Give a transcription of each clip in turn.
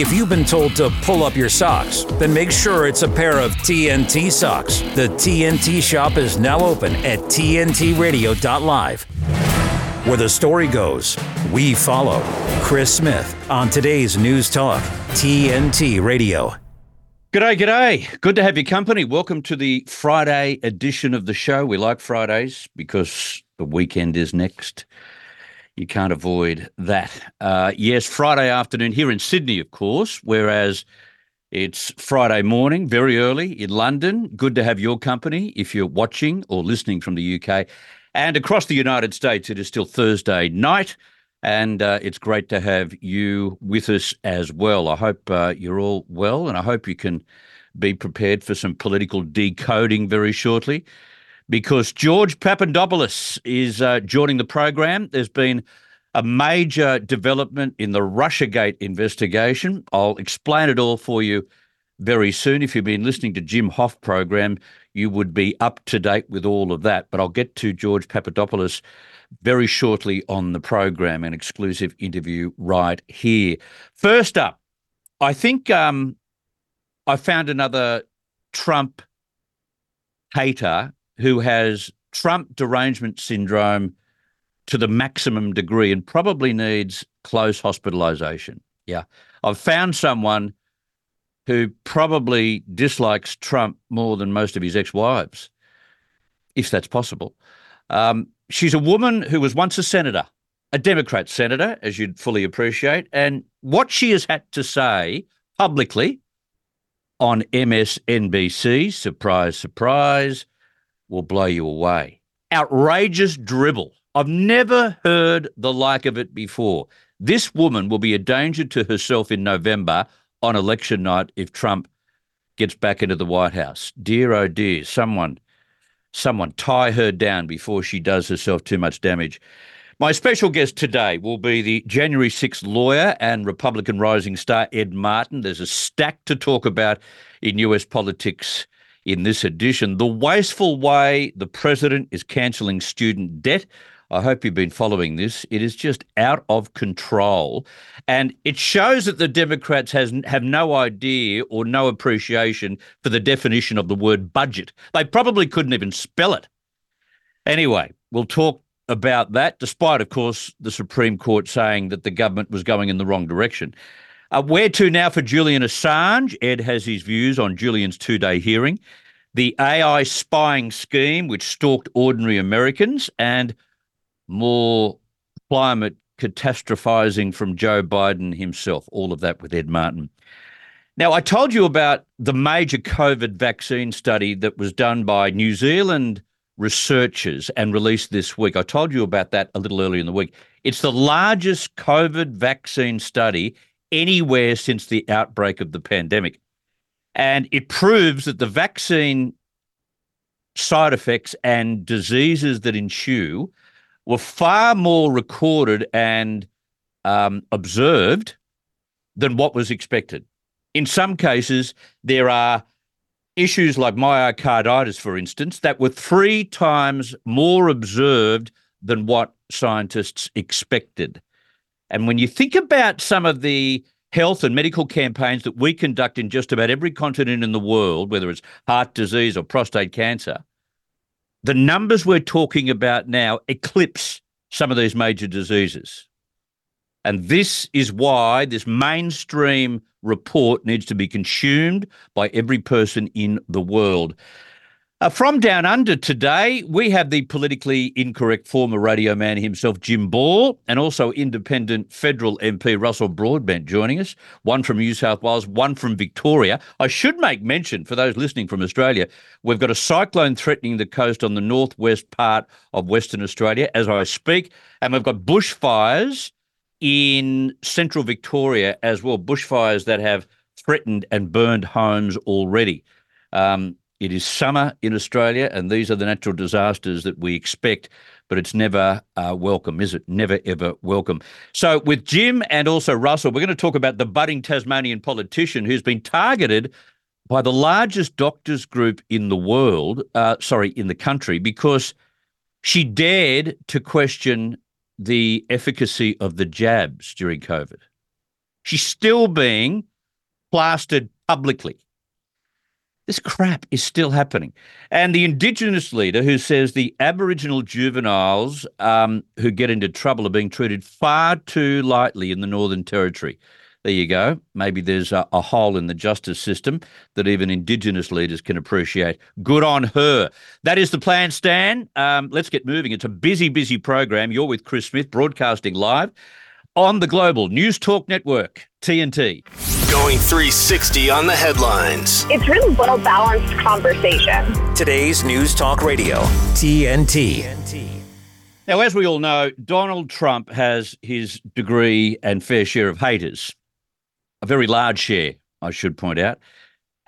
If you've been told to pull up your socks, then make sure it's a pair of TNT socks. The TNT shop is now open at TNTRadio.live. Where the story goes, we follow. Chris Smith on today's News Talk, TNT Radio. G'day, g'day. Good to have your company. Welcome to the Friday edition of the show. We like Fridays because the weekend is next. You can't avoid that. Uh, yes, Friday afternoon here in Sydney, of course, whereas it's Friday morning, very early in London. Good to have your company if you're watching or listening from the UK. And across the United States, it is still Thursday night. And uh, it's great to have you with us as well. I hope uh, you're all well, and I hope you can be prepared for some political decoding very shortly because George Papadopoulos is uh, joining the program. There's been a major development in the Russiagate investigation. I'll explain it all for you very soon. If you've been listening to Jim Hoff program, you would be up to date with all of that. But I'll get to George Papadopoulos very shortly on the program, an exclusive interview right here. First up, I think um, I found another Trump hater who has Trump derangement syndrome to the maximum degree and probably needs close hospitalization. Yeah. I've found someone who probably dislikes Trump more than most of his ex wives, if that's possible. Um, she's a woman who was once a senator, a Democrat senator, as you'd fully appreciate. And what she has had to say publicly on MSNBC, surprise, surprise, will blow you away. Outrageous dribble. I've never heard the like of it before. This woman will be a danger to herself in November on election night if Trump gets back into the White House. Dear oh dear, someone someone tie her down before she does herself too much damage. My special guest today will be the January 6th lawyer and Republican rising star Ed Martin. There's a stack to talk about in US politics in this edition. The wasteful way the president is cancelling student debt. I hope you've been following this. It is just out of control. And it shows that the Democrats has, have no idea or no appreciation for the definition of the word budget. They probably couldn't even spell it. Anyway, we'll talk about that, despite, of course, the Supreme Court saying that the government was going in the wrong direction. Uh, where to now for Julian Assange? Ed has his views on Julian's two day hearing, the AI spying scheme which stalked ordinary Americans, and more climate catastrophizing from Joe Biden himself. All of that with Ed Martin. Now, I told you about the major COVID vaccine study that was done by New Zealand researchers and released this week. I told you about that a little earlier in the week. It's the largest COVID vaccine study anywhere since the outbreak of the pandemic. And it proves that the vaccine side effects and diseases that ensue were far more recorded and um, observed than what was expected. In some cases, there are issues like myocarditis, for instance, that were three times more observed than what scientists expected. And when you think about some of the health and medical campaigns that we conduct in just about every continent in the world, whether it's heart disease or prostate cancer, the numbers we're talking about now eclipse some of these major diseases. And this is why this mainstream report needs to be consumed by every person in the world. Uh, from Down Under today, we have the politically incorrect former radio man himself, Jim Ball, and also independent federal MP Russell Broadbent joining us, one from New South Wales, one from Victoria. I should make mention for those listening from Australia, we've got a cyclone threatening the coast on the northwest part of Western Australia as I speak, and we've got bushfires in central Victoria as well, bushfires that have threatened and burned homes already. Um, it is summer in Australia, and these are the natural disasters that we expect, but it's never uh, welcome, is it? Never, ever welcome. So, with Jim and also Russell, we're going to talk about the budding Tasmanian politician who's been targeted by the largest doctors group in the world, uh, sorry, in the country, because she dared to question the efficacy of the jabs during COVID. She's still being plastered publicly. This crap is still happening. And the Indigenous leader who says the Aboriginal juveniles um, who get into trouble are being treated far too lightly in the Northern Territory. There you go. Maybe there's a, a, hole in the justice system that even Indigenous leaders can appreciate. Good on her. That is the plan, Stan. Um, let's get moving. It's a busy, busy program. You're with Chris Smith, broadcasting live on the Global News Talk Network, TNT. Going 360 on the headlines. It's really well balanced conversation. Today's News Talk Radio, TNT. Now, as we all know, Donald Trump has his degree and fair share of haters, a very large share, I should point out.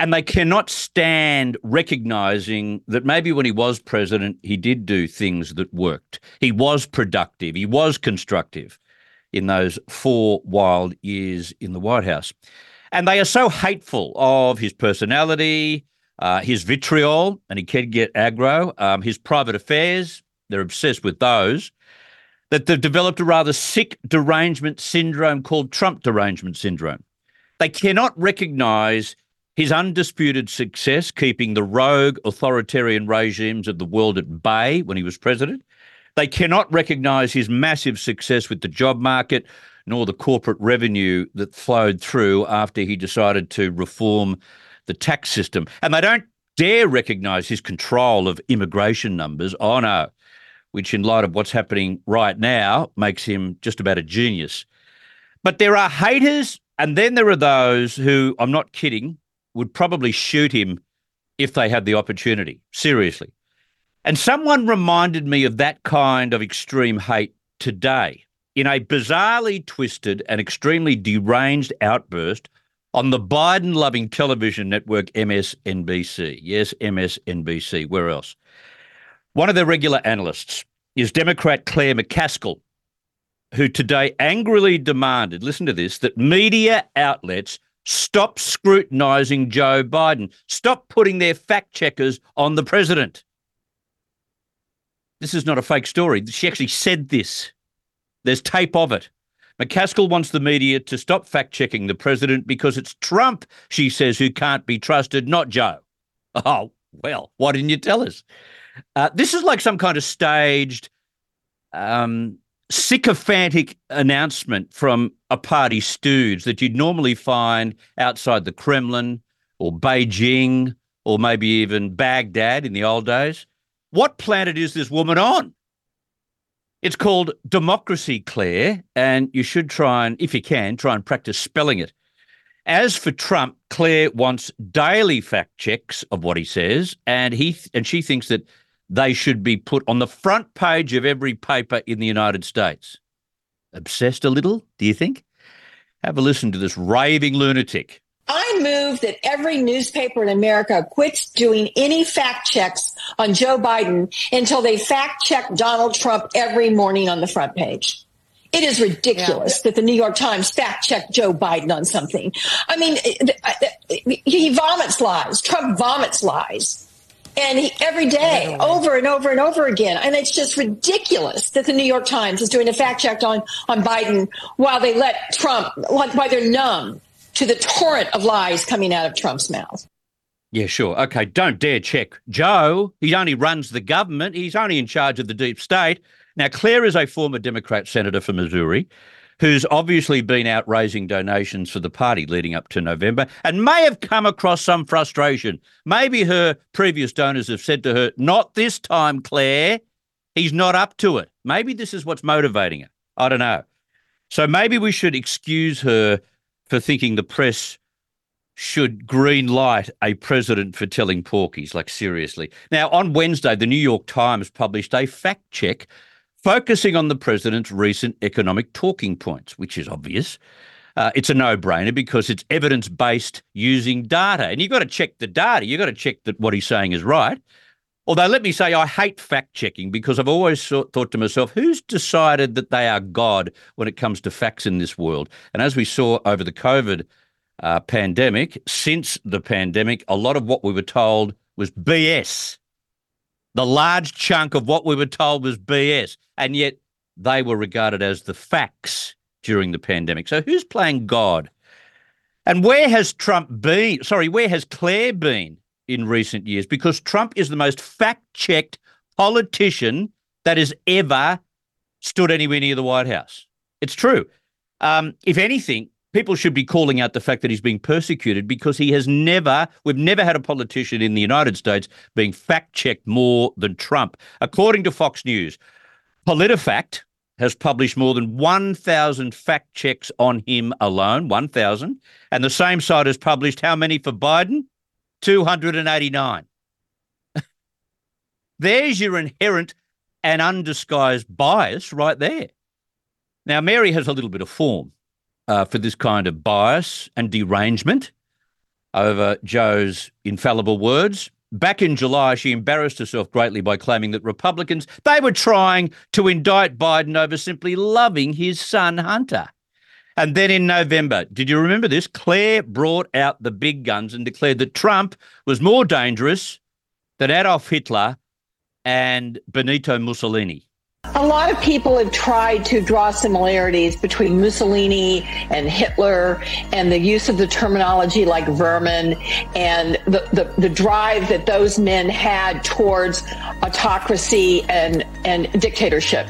And they cannot stand recognizing that maybe when he was president, he did do things that worked. He was productive, he was constructive in those four wild years in the White House. And they are so hateful of his personality, uh, his vitriol, and he can get aggro, um, his private affairs, they're obsessed with those, that they've developed a rather sick derangement syndrome called Trump derangement syndrome. They cannot recognize his undisputed success keeping the rogue authoritarian regimes of the world at bay when he was president. They cannot recognise his massive success with the job market, nor the corporate revenue that flowed through after he decided to reform the tax system. And they don't dare recognise his control of immigration numbers. Oh no, which, in light of what's happening right now, makes him just about a genius. But there are haters, and then there are those who, I'm not kidding, would probably shoot him if they had the opportunity. Seriously. And someone reminded me of that kind of extreme hate today in a bizarrely twisted and extremely deranged outburst on the Biden loving television network MSNBC. Yes, MSNBC. Where else? One of their regular analysts is Democrat Claire McCaskill, who today angrily demanded, listen to this, that media outlets stop scrutinizing Joe Biden, stop putting their fact checkers on the president. This is not a fake story. She actually said this. There's tape of it. McCaskill wants the media to stop fact checking the president because it's Trump, she says, who can't be trusted, not Joe. Oh, well, why didn't you tell us? Uh, this is like some kind of staged, um, sycophantic announcement from a party stooge that you'd normally find outside the Kremlin or Beijing or maybe even Baghdad in the old days. What planet is this woman on? It's called Democracy, Claire, and you should try and, if you can, try and practice spelling it. As for Trump, Claire wants daily fact checks of what he says, and he and she thinks that they should be put on the front page of every paper in the United States. Obsessed a little, do you think? Have a listen to this raving lunatic. I move that every newspaper in America quits doing any fact checks on Joe Biden until they fact check Donald Trump every morning on the front page. It is ridiculous yeah. that the New York Times fact checked Joe Biden on something. I mean, he vomits lies. Trump vomits lies. And he, every day, over and over and over again. And it's just ridiculous that the New York Times is doing a fact check on, on Biden while they let Trump, while they're numb to the torrent of lies coming out of Trump's mouth. Yeah, sure. Okay, don't dare check Joe. He only runs the government. He's only in charge of the deep state. Now, Claire is a former Democrat senator from Missouri who's obviously been out raising donations for the party leading up to November and may have come across some frustration. Maybe her previous donors have said to her, Not this time, Claire. He's not up to it. Maybe this is what's motivating her. I don't know. So maybe we should excuse her for thinking the press should green light a president for telling porkies. Like, seriously. Now, on Wednesday, the New York Times published a fact check focusing on the president's recent economic talking points, which is obvious. Uh, it's a no brainer because it's evidence based using data. And you've got to check the data. You've got to check that what he's saying is right. Although, let me say, I hate fact checking because I've always thought, to myself, who's decided that they are God when it comes to facts in this world? And as we saw over the COVID uh, pandemic, since the pandemic, a lot of what we were told was BS. The large chunk of what we were told was BS. And yet they were regarded as the facts during the pandemic. So who's playing God? And where has Trump been? Sorry, where has Claire been in recent years? Because Trump is the most fact checked politician that has ever stood anywhere near the White House. It's true. Um, if anything, people should be calling out the fact that he's being persecuted because he has never, we've never had a politician in the United States being fact checked more than Trump. According to Fox News, PolitiFact has published more than 1,000 fact checks on him alone, 1,000. And the same site has published how many for Biden? 289. There's your inherent and undisguised bias right there. Now, Mary has a little bit of form uh, for this kind of bias and derangement over Joe's infallible words. Back in July, she embarrassed herself greatly by claiming that Republicans they were trying to indict Biden over simply loving his son Hunter. And then in November, did you remember this? Claire brought out the big guns and declared that Trump was more dangerous than Adolf Hitler and Benito Mussolini. A lot of people have tried to draw similarities between Mussolini and Hitler and the use of the terminology like vermin and the, the, the, drive that those men had towards autocracy and, and dictatorship.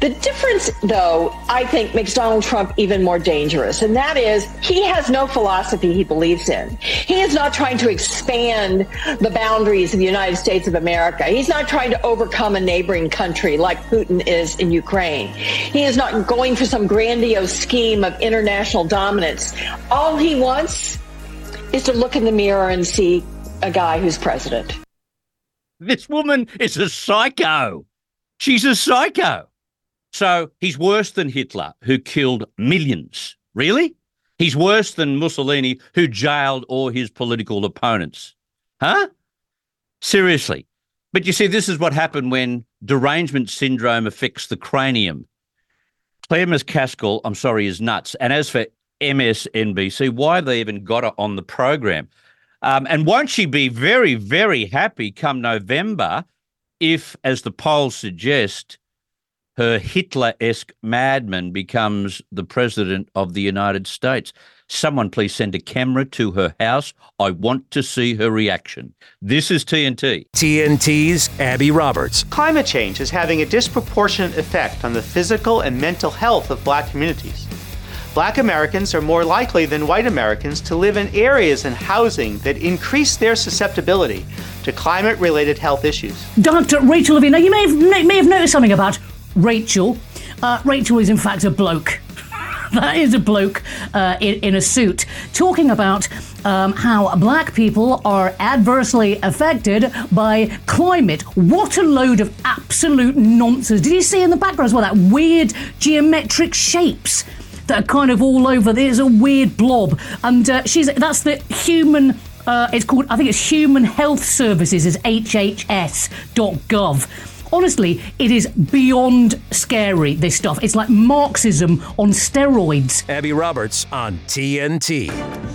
The difference, though, I think makes Donald Trump even more dangerous, and that is he has no philosophy he believes in. He is not trying to expand the boundaries of the United States of America. He's not trying to overcome a neighboring country like is in Ukraine. He is not going for some grandiose scheme of international dominance. All he wants is to look in the mirror and see a guy who's president. This woman is a psycho. She's a psycho. So he's worse than Hitler, who killed millions. Really? He's worse than Mussolini, who jailed all his political opponents. Huh? Seriously. But you see, this is what happened when derangement syndrome affects the cranium. Claire McCaskill, I'm sorry, is nuts. And as for MSNBC, why have they even got her on the program? Um, and won't she be very, very happy come November if, as the polls suggest, her Hitler esque madman becomes the president of the United States? Someone please send a camera to her house. I want to see her reaction. This is TNT. TNT's Abby Roberts. Climate change is having a disproportionate effect on the physical and mental health of black communities. Black Americans are more likely than white Americans to live in areas and housing that increase their susceptibility to climate related health issues. Dr. Rachel Levine, now you may have, may have noticed something about Rachel. Uh, Rachel is, in fact, a bloke. that is a bloke uh, in, in, a suit talking about um, how black people are adversely affected by climate. What a load of absolute nonsense. Did you see in the background as well that weird geometric shapes? That are kind of all over. There's a weird blob, and uh, she's that's the human uh, it's called, I think it's Human Health Services, is hhs.gov honestly, it is beyond scary, this stuff. It's like Marxism on steroids. Abby Roberts on TNT.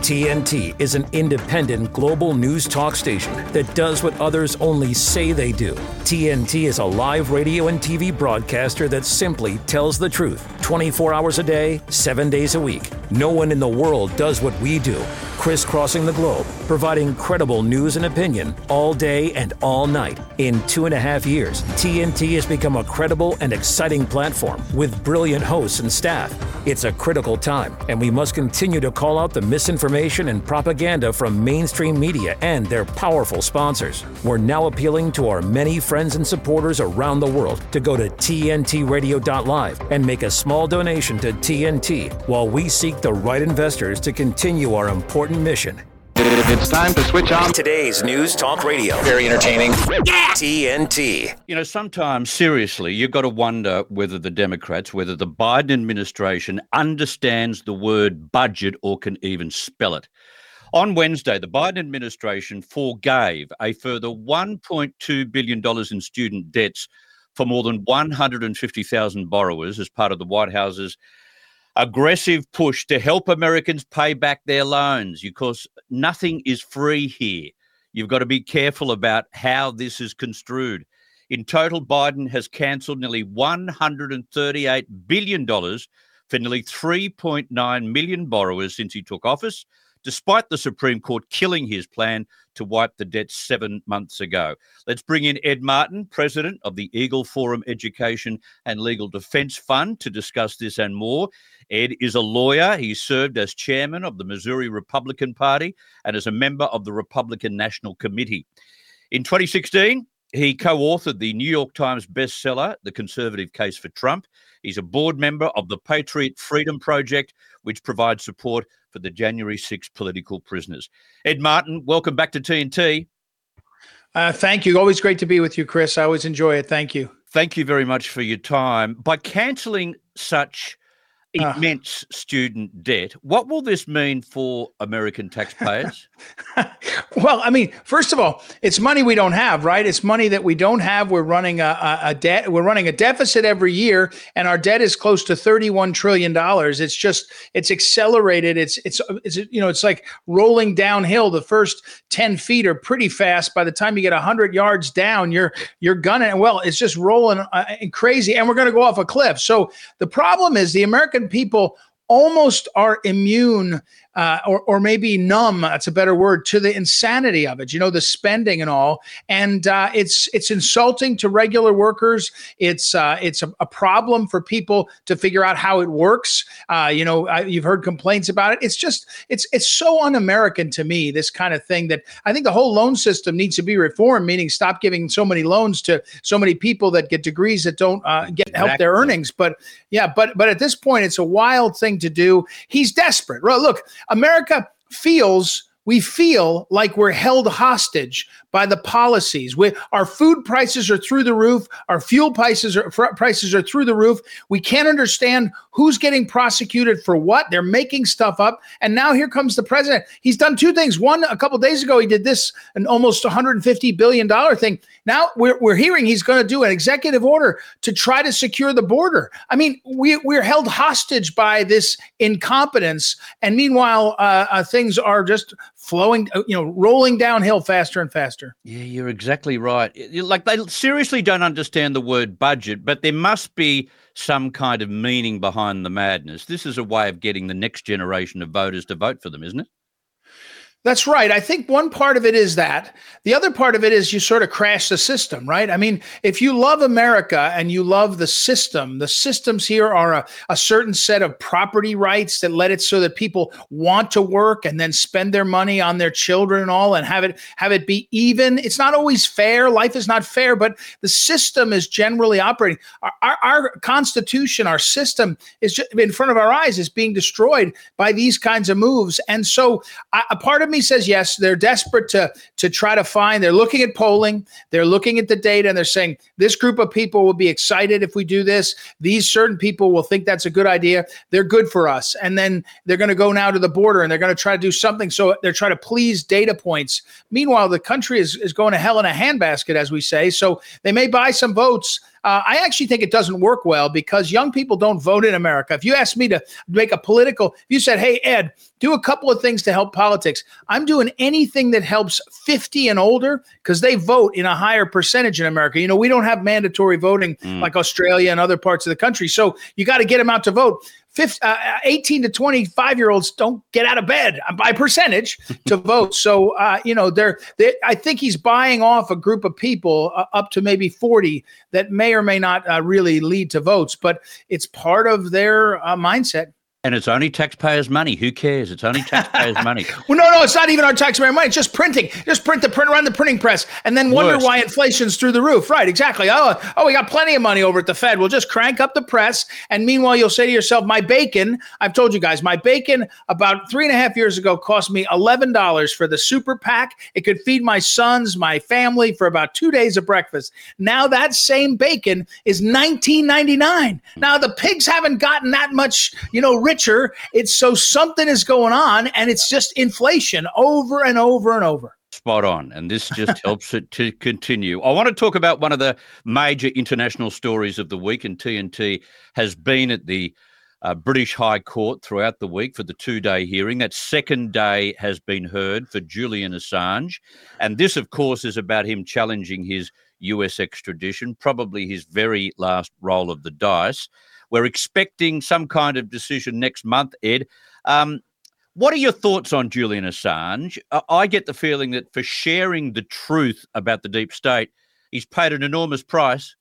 TNT is an independent global news talk station that does what others only say they do. TNT is a live radio and TV broadcaster that simply tells the truth 24 hours a day, 7 days a week. No one in the world does what we do, crisscrossing the globe, providing credible news and opinion all day and all night. In two and a half years, TNT has become a credible and exciting platform with brilliant hosts and staff. It's a critical time, and we must continue to call out the misinformation and propaganda from mainstream media and their powerful sponsors. We're now appealing to our many friends and supporters around the world to go to TNTRadio.live and make a small donation to TNT while we seek the right investors to continue our important mission. It's time to switch on. Today's News Talk Radio. Very entertaining. Yeah! TNT. You know, sometimes, seriously, you've got to wonder whether the Democrats, whether the Biden administration understands the word budget or can even spell it. On Wednesday, the Biden administration forgave a further $1.2 billion in student debts for more than 150,000 borrowers as part of the White House's aggressive push to help Americans pay back their loans because nothing is free here. You've got to be careful about how this is construed. In total, Biden has cancelled nearly $138 billion for nearly 3.9 million borrowers since he took office. despite the Supreme Court killing his plan to wipe the debt seven months ago. Let's bring in Ed Martin, president of the Eagle Forum Education and Legal Defense Fund, to discuss this and more. Ed is a lawyer. He served as chairman of the Missouri Republican Party and as a member of the Republican National Committee. In 2016, he co authored the New York Times bestseller, The Conservative Case for Trump. He's a board member of the Patriot Freedom Project, which provides support for the January 6 political prisoners. Ed Martin, welcome back to TNT. Uh, thank you. Always great to be with you, Chris. I always enjoy it. Thank you. Thank you very much for your time. By cancelling such. Immense uh, student debt. What will this mean for American taxpayers? well, I mean, first of all, it's money we don't have, right? It's money that we don't have. We're running a, a, a debt. We're running a deficit every year, and our debt is close to thirty-one trillion dollars. It's just it's accelerated. It's it's it's you know it's like rolling downhill. The first ten feet are pretty fast. By the time you get hundred yards down, you're you're gunning. Well, it's just rolling uh, crazy, and we're going to go off a cliff. So the problem is the American people almost are immune uh, or, or maybe numb that's a better word to the insanity of it you know the spending and all. And uh, it's it's insulting to regular workers. It's uh, it's a, a, problem for people to figure out how it works. Uh, you know I, you've heard complaints about it. It's just it's it's so un-american to me this kind of thing that i think the whole loan system needs to be reformed meaning stop giving so many loans to so many people that get degrees that don't uh, get exactly. help their earnings. But yeah but but at this point it's a wild thing to do. He's desperate. Look America feels we feel like we're held hostage by the policies. We, our food prices are through the roof. Our fuel prices are prices are through the roof. We can't understand who's getting prosecuted for what. They're making stuff up. And now here comes the president. He's done two things. One, a couple days ago, he did this an almost 150 billion dollar thing. Now we're, we're hearing he's going to do an executive order to try to secure the border. I mean, we, we're held hostage by this incompetence. And meanwhile, uh, uh, things are just flowing, uh, you know, rolling downhill faster and faster. Yeah, you're exactly right. Like they seriously don't understand the word budget, but there must be some kind of meaning behind the madness. This is a way of getting the next generation of voters to vote for them, isn't it? That's right. I think one part of it is that. The other part of it is you sort of crash the system, right? I mean, if you love America and you love the system, the systems here are a, a certain set of property rights that let it so that people want to work and then spend their money on their children and all and have it have it be even. It's not always fair. Life is not fair, but the system is generally operating. Our, our, our constitution, our system is just in front of our eyes is being destroyed by these kinds of moves. And so I, a part of me says yes. They're desperate to to try to find. They're looking at polling. They're looking at the data, and they're saying this group of people will be excited if we do this. These certain people will think that's a good idea. They're good for us, and then they're going to go now to the border and they're going to try to do something. So they're trying to please data points. Meanwhile, the country is is going to hell in a handbasket, as we say. So they may buy some votes uh, I actually think it doesn't work well because young people don't vote in America. If you ask me to make a political, if you said, hey, Ed, do a couple of things to help politics, I'm doing anything that helps 50 and older because they vote in a higher percentage in America. You know, we don't have mandatory voting mm. like Australia and other parts of the country. So you got to get them out to vote. 15, uh, 18 to 25 year olds don't get out of bed by percentage to vote. So, uh, you know, they're, they, I think he's buying off a group of people uh, up to maybe 40 that may or may not uh, really lead to votes, but it's part of their uh, mindset. And it's only taxpayers' money. Who cares? It's only taxpayers' money. well, no, no, it's not even our taxpayer money. It's just printing. Just print the print around the printing press, and then wonder Worst. why inflation's through the roof. Right? Exactly. Oh, oh, we got plenty of money over at the Fed. We'll just crank up the press, and meanwhile, you'll say to yourself, "My bacon." I've told you guys, my bacon about three and a half years ago cost me eleven dollars for the super pack. It could feed my sons, my family for about two days of breakfast. Now that same bacon is nineteen ninety nine. Now the pigs haven't gotten that much, you know. Rich It's so something is going on, and it's just inflation over and over and over. Spot on. And this just helps it to continue. I want to talk about one of the major international stories of the week, and TNT has been at the uh, British High Court throughout the week for the two day hearing. That second day has been heard for Julian Assange. And this, of course, is about him challenging his US extradition, probably his very last roll of the dice. We're expecting some kind of decision next month, Ed. Um, What are your thoughts on Julian Assange? I get the feeling that for sharing the truth about the deep state, he's paid an enormous price.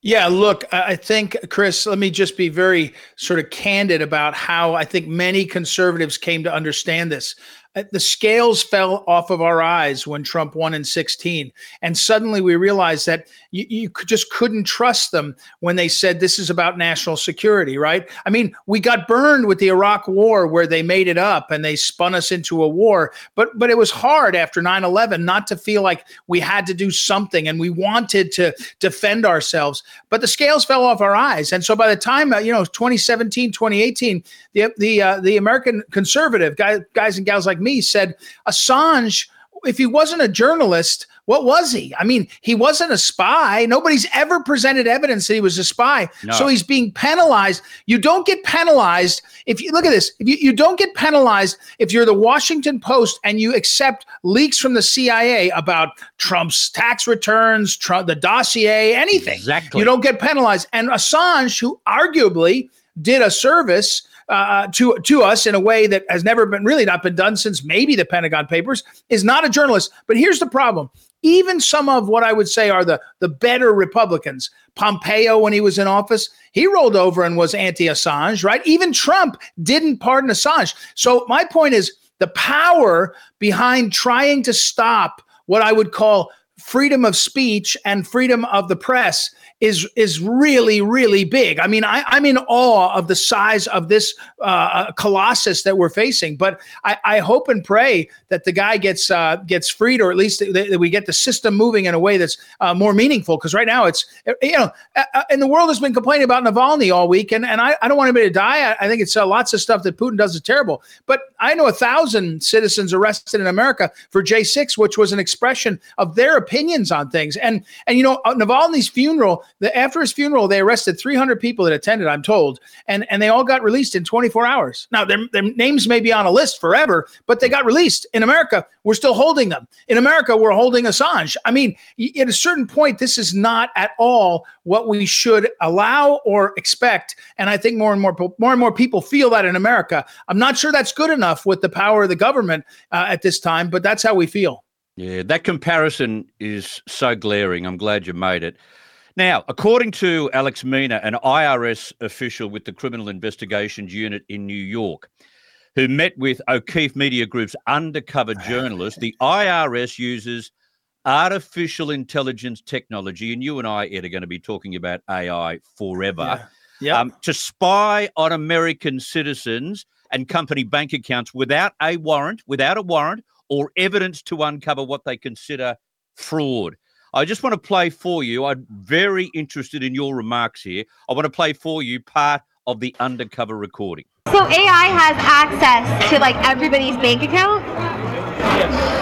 Yeah, look, I think, Chris, let me just be very sort of candid about how I think many conservatives came to understand this. Uh, the scales fell off of our eyes when Trump won in 16. And suddenly we realized that you, you just couldn't trust them when they said this is about national security, right? I mean, we got burned with the Iraq war where they made it up and they spun us into a war. But but it was hard after 9-11 not to feel like we had to do something and we wanted to defend ourselves. But the scales fell off our eyes. And so by the time, uh, you know, 2017, 2018, the the uh, the American conservative guys, guys and gals like me said Assange, if he wasn't a journalist, what was he? I mean, he wasn't a spy. Nobody's ever presented evidence that he was a spy. No. So he's being penalized. You don't get penalized if you look at this. If you, you don't get penalized if you're the Washington Post and you accept leaks from the CIA about Trump's tax returns, Trump, the dossier, anything. Exactly. You don't get penalized. And Assange, who arguably did a service uh, to to us in a way that has never been really not been done since maybe the Pentagon Papers, is not a journalist. But here's the problem: even some of what I would say are the the better Republicans, Pompeo when he was in office, he rolled over and was anti-Assange, right? Even Trump didn't pardon Assange. So my point is the power behind trying to stop what I would call freedom of speech and freedom of the press is is really really big. I mean, I, am in awe of the size of this uh, uh, colossus that we're facing. But I, I, hope and pray that the guy gets uh, gets freed, or at least that, that, we get the system moving in a way that's uh, more meaningful. Because right now, it's you know, uh, uh, and the world has been complaining about Navalny all week, and, and I, I don't want anybody to die. I, I think it's lots of stuff that Putin does is terrible. But I know a thousand citizens arrested in America for J6, which was an expression of their opinions on things. And and you know, Navalny's funeral the, after his funeral, they arrested 300 people that attended, I'm told, and, and they all got released in 24 hours. Now, their, their names may be on a list forever, but they got released. In America, we're still holding them. In America, we're holding Assange. I mean, at a certain point, this is not at all what we should allow or expect. And I think more and more, more and more people feel that in America. I'm not sure that's good enough with the power of the government uh, at this time, but that's how we feel. Yeah, that comparison is so glaring. I'm glad you made it. Now, according to Alex Mina, an IRS official with the Criminal Investigations Unit in New York, who met with O'Keefe Media Group's undercover journalist, the IRS uses artificial intelligence technology, and you and I, Ed, are going to be talking about AI forever, yeah. Yep. Um, to spy on American citizens and company bank accounts without a warrant, without a warrant, or evidence to uncover what they consider fraud. I just want to play for you. I'm very interested in your remarks here. I want to play for you part of the undercover recording. So AI has access to like everybody's bank account? Yes.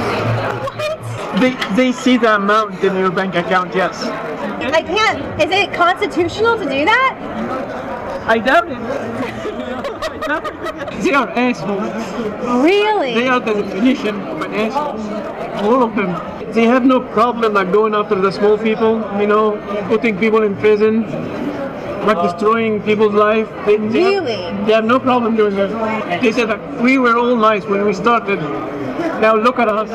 What? They, they see the amount in your bank account, yes. I can't. Is it constitutional to do that? I doubt it. They are assholes. Really? They are the definition of an asshole. All of them. They have no problem like going after the small people, you know, putting people in prison, like destroying people's life. They, they really? Have, they have no problem doing that. They said that we were all nice when we started. Now look at us.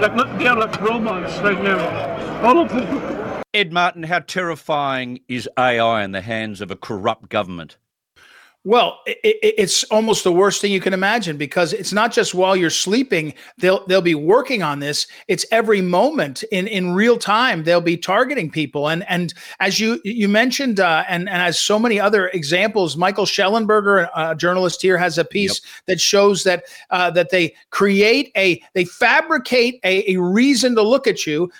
Like they are like robots right now. All of them. Ed Martin, how terrifying is AI in the hands of a corrupt government? Well, it, it's almost the worst thing you can imagine because it's not just while you're sleeping they'll they'll be working on this. It's every moment in in real time they'll be targeting people. And and as you you mentioned, uh, and and as so many other examples, Michael Shellenberger, a journalist here, has a piece yep. that shows that uh, that they create a they fabricate a, a reason to look at you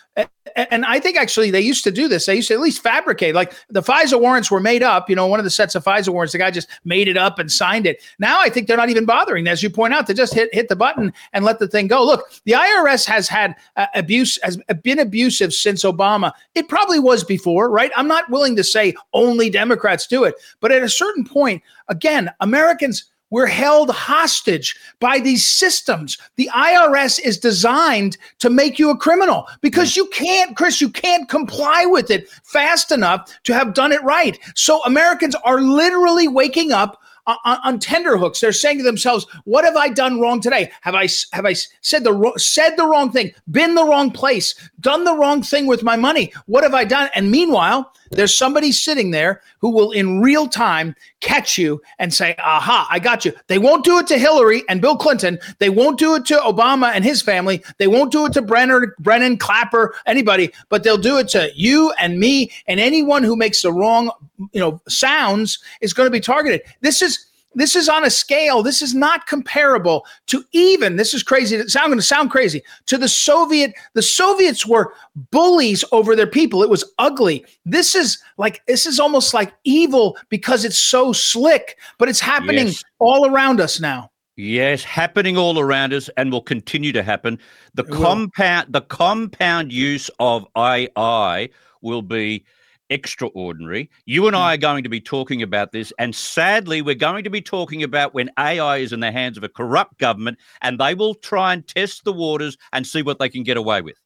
and I think actually they used to do this. They used to at least fabricate, like the FISA warrants were made up. You know, one of the sets of FISA warrants, the guy just made it up and signed it. Now I think they're not even bothering. As you point out, they just hit hit the button and let the thing go. Look, the IRS has had uh, abuse, has been abusive since Obama. It probably was before, right? I'm not willing to say only Democrats do it, but at a certain point, again, Americans we're held hostage by these systems. The IRS is designed to make you a criminal because you can't, Chris, you can't comply with it fast enough to have done it right. So Americans are literally waking up on, on tenterhooks. They're saying to themselves, "What have I done wrong today? Have I have I said the said the wrong thing, been the wrong place, done the wrong thing with my money? What have I done?" And meanwhile, there's somebody sitting there who will in real time catch you and say, "Aha, I got you." They won't do it to Hillary and Bill Clinton. They won't do it to Obama and his family. They won't do it to Brenner, Brennan, Clapper, anybody, but they'll do it to you and me and anyone who makes the wrong, you know, sounds is going to be targeted. This is this is on a scale. This is not comparable to even. This is crazy. It's going to sound crazy to the Soviet. The Soviets were bullies over their people. It was ugly. This is like this is almost like evil because it's so slick, but it's happening Yes. all around us now. Yes, happening all around us and will continue to happen. The compound the compound use of AI will be extraordinary. You and I are going to be talking about this and sadly we're going to be talking about when AI is in the hands of a corrupt government and they will try and test the waters and see what they can get away with.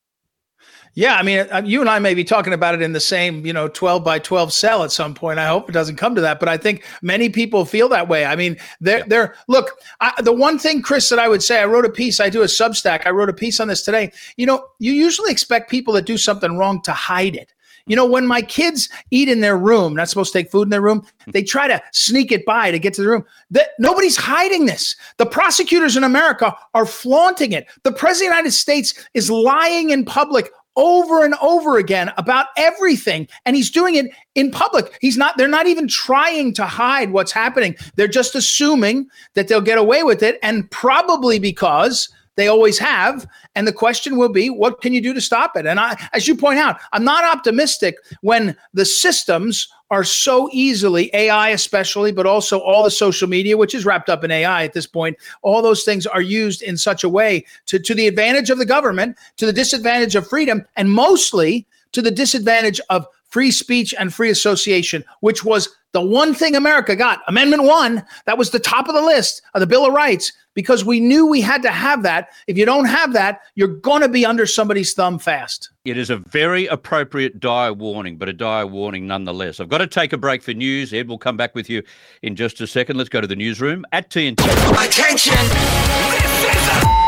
Yeah, I mean, uh, you and I may be talking about it in the same, you know, 12 by 12 cell at some point. I hope it doesn't come to that, but I think many people feel that way. I mean, they're, they're look, I, the one thing, Chris, that I would say, I wrote a piece, I do a Substack, I wrote a piece on this today. You know, you usually expect people that do something wrong to hide it. You know, when my kids eat in their room, not supposed to take food in their room, hmm. they try to sneak it by to get to the room. That nobody's hiding this. The prosecutors in America are flaunting it. The president of the United States is lying in public over and over again about everything and he's doing it in public he's not they're not even trying to hide what's happening they're just assuming that they'll get away with it and probably because they always have. And the question will be what can you do to stop it? And i as you point out i'm not optimistic when the systems are so easily ai especially but also all the social media which is wrapped up in ai at this point all those things are used in such a way to, to the advantage of the government to the disadvantage of freedom and mostly to the disadvantage of free speech and free association which was the one thing america got amendment 1 that was the top of the list of the bill of rights because we knew we had to have that if you don't have that you're going to be under somebody's thumb fast It is a very appropriate dire warning, but a dire warning nonetheless. I've got to take a break for news. Ed will come back with you in just a second. Let's go to the newsroom at TNT. Attention!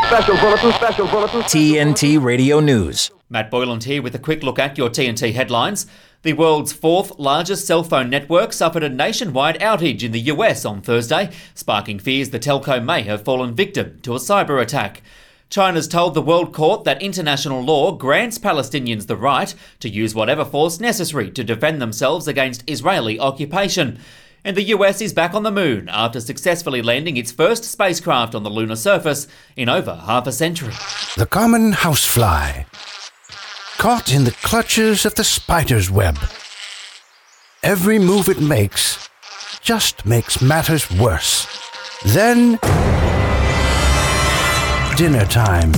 Special bulletin, special bulletin. TNT Radio News. Matt Boyland here with a quick look at your TNT headlines. The world's fourth largest cell phone network suffered a nationwide outage in the US on Thursday, sparking fears the telco may have fallen victim to a cyber attack. China's told the World Court that international law grants Palestinians the right to use whatever force necessary to defend themselves against Israeli occupation. And the US is back on the moon after successfully landing its first spacecraft on the lunar surface in over half a century. The common housefly, caught in the clutches of the spider's web. Every move it makes just makes matters worse. Then, dinner time.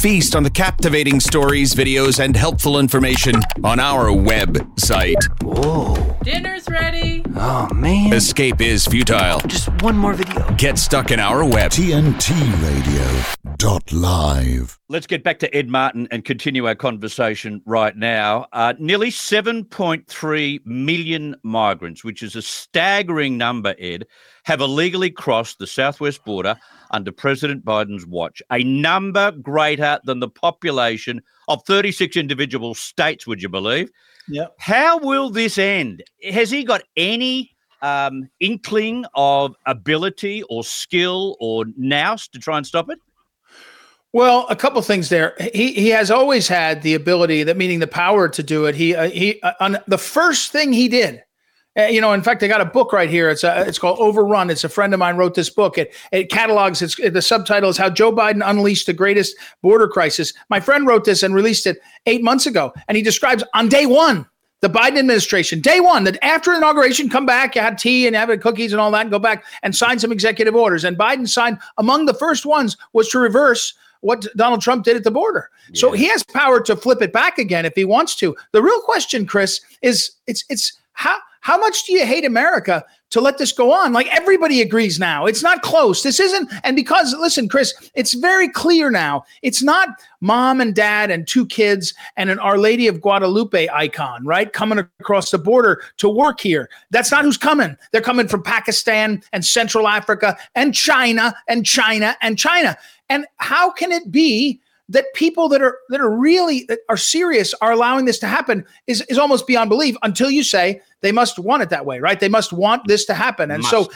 Feast on the captivating stories, videos, and helpful information on our website. Whoa. Dinner's ready. Oh, man. Escape is futile. Just one more video. Get stuck in our web. TNT Radio dot live. Let's get back to Ed Martin and continue our conversation right now. Uh, nearly 7.3 million migrants, which is a staggering number, Ed, have illegally crossed the southwest border under President Biden's watch, a number greater than the population of 36 individual states, would you believe? Yeah. How will this end? Has he got any um, inkling of ability or skill or nous to try and stop it? Well, a couple things there. He he has always had the ability, that meaning the power to do it. He uh, he uh, on the first thing he did. Uh, you know, in fact, I got a book right here. It's a, it's called Overrun. It's a friend of mine wrote this book. It it catalogs. It's the subtitle is How Joe Biden Unleashed the Greatest Border Crisis. My friend wrote this and released it eight months ago, and he describes on day one the Biden administration, day one, that after inauguration, come back, you had tea and have cookies and all that, and go back and sign some executive orders. And Biden signed among the first ones was to reverse what Donald Trump did at the border. So he has power to flip it back again if he wants to. The real question, Chris, is it's it's how how much do you hate America to let this go on? Like everybody agrees now. It's not close. This isn't, and because, listen, Chris, it's very clear now. It's not mom and dad and two kids and an Our Lady of Guadalupe icon, right? Coming across the border to work here. That's not who's coming. They're coming from Pakistan and Central Africa and China and China and China. And how can it be? that people that are that are really that are serious are allowing this to happen is is almost beyond belief until you say they must want it that way, right? They must want this to happen. And must. so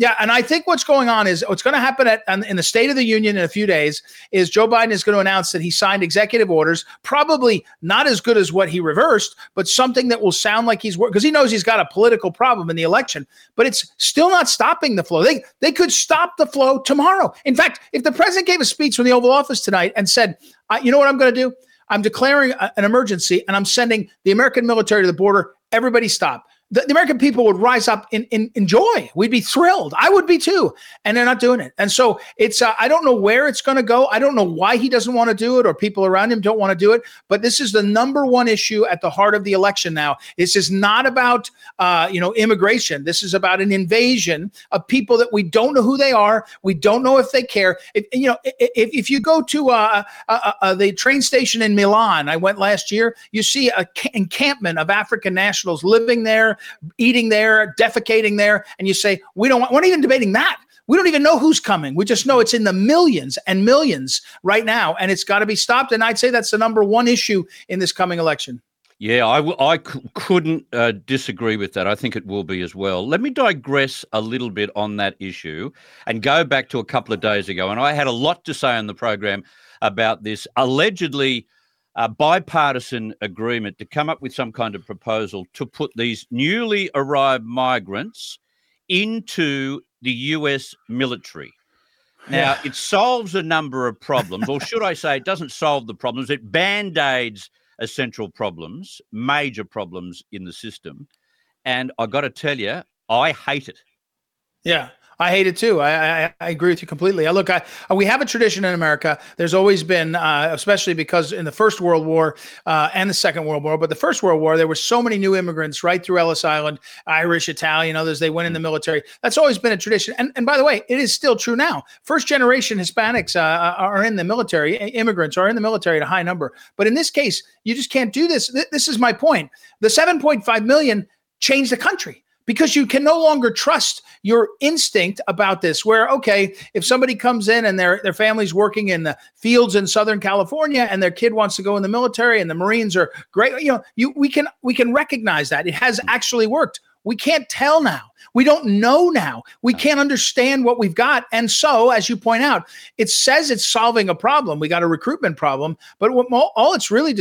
yeah, and I think what's going on is what's going to happen at in the State of the Union in a few days is Joe Biden is going to announce that he signed executive orders, probably not as good as what he reversed, but something that will sound like he's because he knows he's got a political problem in the election, but it's still not stopping the flow. They they could stop the flow tomorrow. In fact, if the president gave a speech from the Oval Office tonight and said, "You know what I'm going to do? I'm declaring a, an emergency and I'm sending the American military to the border. Everybody stop." The, the, American people would rise up in, in, in joy. We'd be thrilled. I would be too. And they're not doing it. And so it's, uh, I don't know where it's going to go. I don't know why he doesn't want to do it or people around him don't want to do it. But this is the number one issue at the heart of the election now. This is not about, uh, you know, immigration. This is about an invasion of people that we don't know who they are. We don't know if they care. If, you know, if, if you go to uh, uh, uh, the train station in Milan, I went last year, you see a encampment of African nationals living there eating there, defecating there, and you say, we don't want, we're not even debating that. We don't even know who's coming. We just know it's in the millions and millions right now, and it's got to be stopped. And I'd say that's the number one issue in this coming election. Yeah, I w- I c- couldn't uh, disagree with that. I think it will be as well. Let me digress a little bit on that issue and go back to a couple of days ago. And I had a lot to say on the program about this allegedly a bipartisan agreement to come up with some kind of proposal to put these newly arrived migrants into the US military. Now, it solves a number of problems, or should I say, it doesn't solve the problems, it band aids essential problems, major problems in the system. And I got to tell you, I hate it. Yeah. I hate it too. I, I, I agree with you completely. I look, I, we have a tradition in America. There's always been, uh, especially because in the First World War uh, and the Second World War, but the First World War, there were so many new immigrants right through Ellis Island, Irish, Italian, others. They went in the military. That's always been a tradition. And and by the way, it is still true now. First generation Hispanics uh, are in the military. Immigrants are in the military at a high number. But in this case, you just can't do this. This is my point. The 7.5 million changed the country because you can no longer trust your instinct about this where okay if somebody comes in and their their family's working in the fields in southern california and their kid wants to go in the military and the marines are great you know you we can we can recognize that. It has actually worked. We can't tell now we don't know now. We can't understand what we've got. And so, as you point out, it says it's solving a problem. We got a recruitment problem, but what, all it's really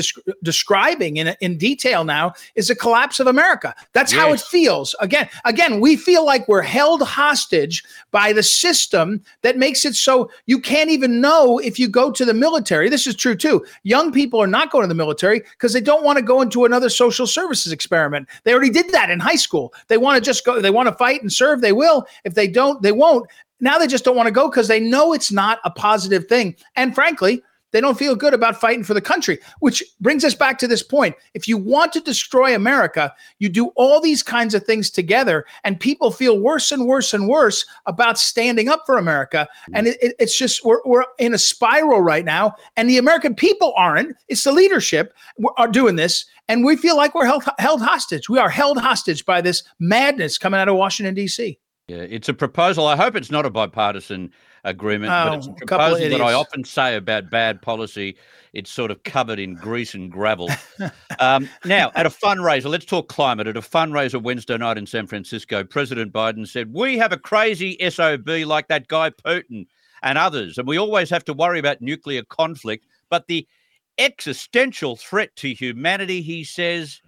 describing in, in detail now is a collapse of America. That's yes. how it feels. Again, again, we feel like we're held hostage by the system that makes it so you can't even know if you go to the military. This is true too. Young people are not going to the military because they don't want to go into another social services experiment. They already did that in high school. They want to just go, they want to fight and serve, they will. If they don't, they won't. Now they just don't want to go because they know it's not a positive thing. And frankly, they don't feel good about fighting for the country, which brings us back to this point. If you want to destroy America, you do all these kinds of things together, and people feel worse and worse and worse about standing up for America. And it, it, it's just, we're, we're in a spiral right now, and the American people aren't. It's the leadership are doing this and we feel like we're held, held hostage. We are held hostage by this madness coming out of Washington, D.C. Yeah, it's a proposal. I hope it's not a bipartisan agreement, oh, but it's a proposal a that I often say about bad policy. It's sort of covered in grease and gravel. um, now, at a fundraiser, let's talk climate. At a fundraiser Wednesday night in San Francisco, President Biden said, We have a crazy SOB like that guy Putin and others, and we always have to worry about nuclear conflict. But the existential threat to humanity, he says,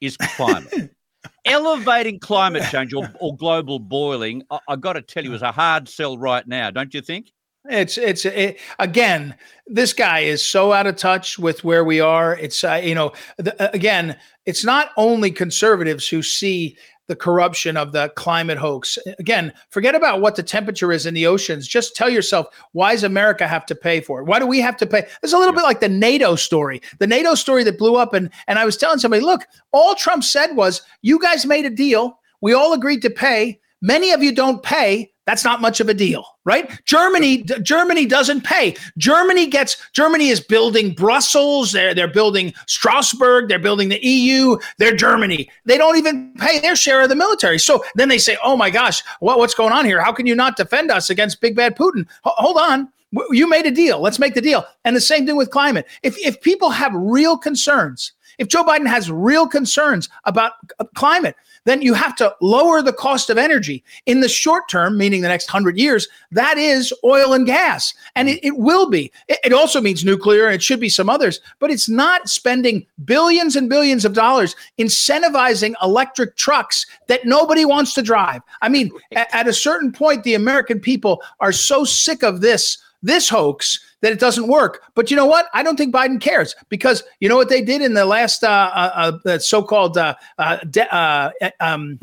is climate. Elevating climate change or, or global boiling, I, got to tell you, is a hard sell right now, don't you think? It's it's it, again, this guy is so out of touch with where we are. It's uh, you know, the, again, it's not only conservatives who see the corruption of the climate hoax. Again, forget about what the temperature is in the oceans. Just tell yourself, why does America have to pay for it? Why do we have to pay? It's a little bit like the NATO story, the NATO story that blew up. And, and I was telling somebody, look, all Trump said was, you guys made a deal. We all agreed to pay. Many of you don't pay. That's not much of a deal, right? Germany, Germany doesn't pay. Germany gets Germany is building Brussels. They're they're building Strasbourg. They're building the EU. They're Germany. They don't even pay their share of the military. So then they say, "Oh my gosh, what, what's going on here? How can you not defend us against big bad Putin?" H- hold on. You made a deal. Let's make the deal. And the same thing with climate. If if people have real concerns, if Joe Biden has real concerns about uh, climate, then you have to lower the cost of energy in the short term, meaning the next hundred years. That is oil and gas, and it, it will be. It, it, also means nuclear, and it should be some others, but it's not spending billions and billions of dollars incentivizing electric trucks that nobody wants to drive. I mean, at, at a certain point, the American people are so sick of this this hoax that it doesn't work. But you know what? I don't think Biden cares because you know what they did in the last uh, uh, uh so-called uh, uh, de- uh, um,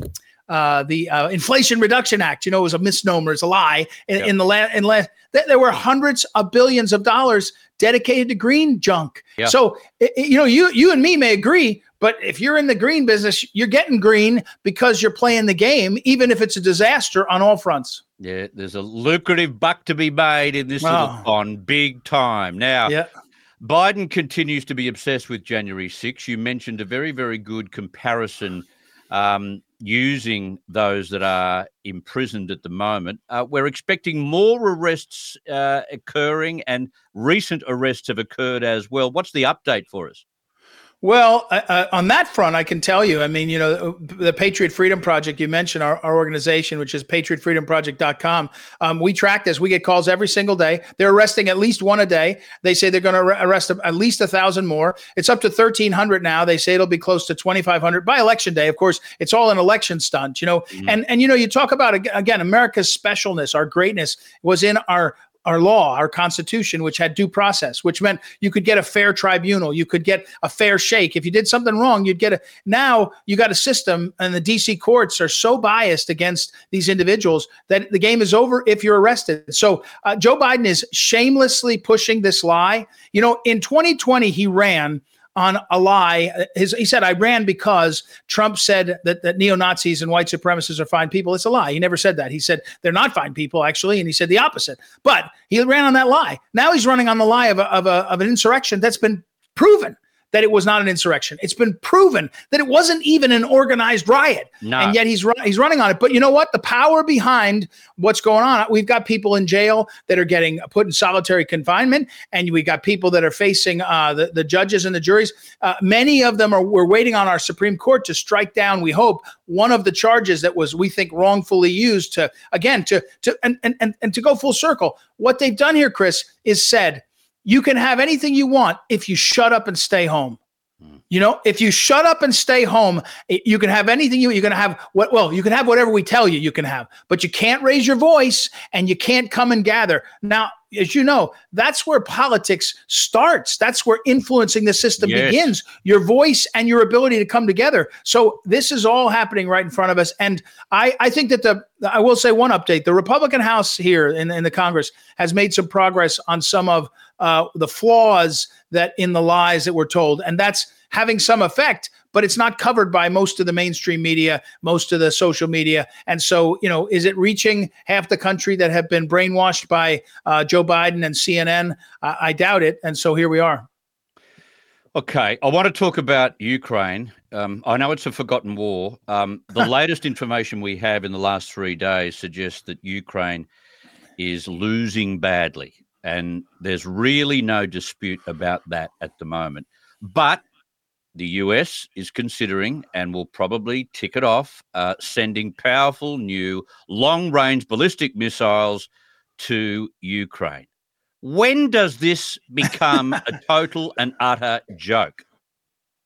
the Inflation Reduction Act. You know, it was a misnomer, it's a lie. In, in the last, in last, th- there were hundreds of billions of dollars dedicated to green junk. So it, you know, you you and me may agree. But if you're in the green business, you're getting green because you're playing the game, even if it's a disaster on all fronts. Yeah, there's a lucrative buck to be made in this little pond, big time. Now, yeah. Biden continues to be obsessed with January 6. You mentioned a very, very good comparison um, using those that are imprisoned at the moment. Uh, we're expecting more arrests uh, occurring, and recent arrests have occurred as well. What's the update for us? Well, uh, on that front, I can tell you, I mean, you know, the Patriot Freedom Project, you mentioned our, our organization, which is patriotfreedomproject.com. Um, we track this. We get calls every single day. They're arresting at least one a day. They say they're going to arrest at least a thousand more. It's up to 1,300 now. They say it'll be close to 2,500 by election day. Of course, it's all an election stunt, you know. Mm-hmm. And, and, you know, you talk about, again, America's specialness, our greatness was in our our law, our constitution, which had due process, which meant you could get a fair tribunal, you could get a fair shake. If you did something wrong, you'd get a. Now you got a system, and the DC courts are so biased against these individuals that the game is over if you're arrested. So uh, Joe Biden is shamelessly pushing this lie. You know, in 2020, he ran on a lie. His, he said, I ran because Trump said that, that neo Nazis and white supremacists are fine people. It's a lie. He never said that. He said they're not fine people, actually. And he said the opposite. But he ran on that lie. Now he's running on the lie of, a, of, a, of an insurrection that's been proven that it was not an insurrection. It's been proven that it wasn't even an organized riot, and yet he's run, he's running on it. But you know what? The power behind what's going on, we've got people in jail that are getting put in solitary confinement, and we got people that are facing uh, the the judges and the juries. Uh, many of them are we're waiting on our Supreme Court to strike down. We hope one of the charges that was we think wrongfully used to again to to and and and, and to go full circle. What they've done here, Chris, is said you can have anything you want if you shut up and stay home. Hmm. You know, if you shut up and stay home, you can have anything you you're going to have what well, you can have whatever we tell you you can have, but you can't raise your voice and you can't come and gather. Now, as you know, that's where politics starts. That's where influencing the system yes. begins. Your voice and your ability to come together. So this is all happening right in front of us. And I, I think that the I will say one update: the Republican House here in, in the Congress has made some progress on some of uh, the flaws that in the lies that were told, and that's having some effect, but it's not covered by most of the mainstream media, most of the social media. And so, you know, is it reaching half the country that have been brainwashed by uh, Joe Biden and CNN? Uh, I doubt it. And so here we are. Okay, I want to talk about Ukraine. Um, I know it's a forgotten war. Um, the latest information we have in the last three days suggests that Ukraine is losing badly. And there's really no dispute about that at the moment. But the US is considering and will probably tick it off, uh, sending powerful new long range ballistic missiles to Ukraine. When does this become a total and utter joke?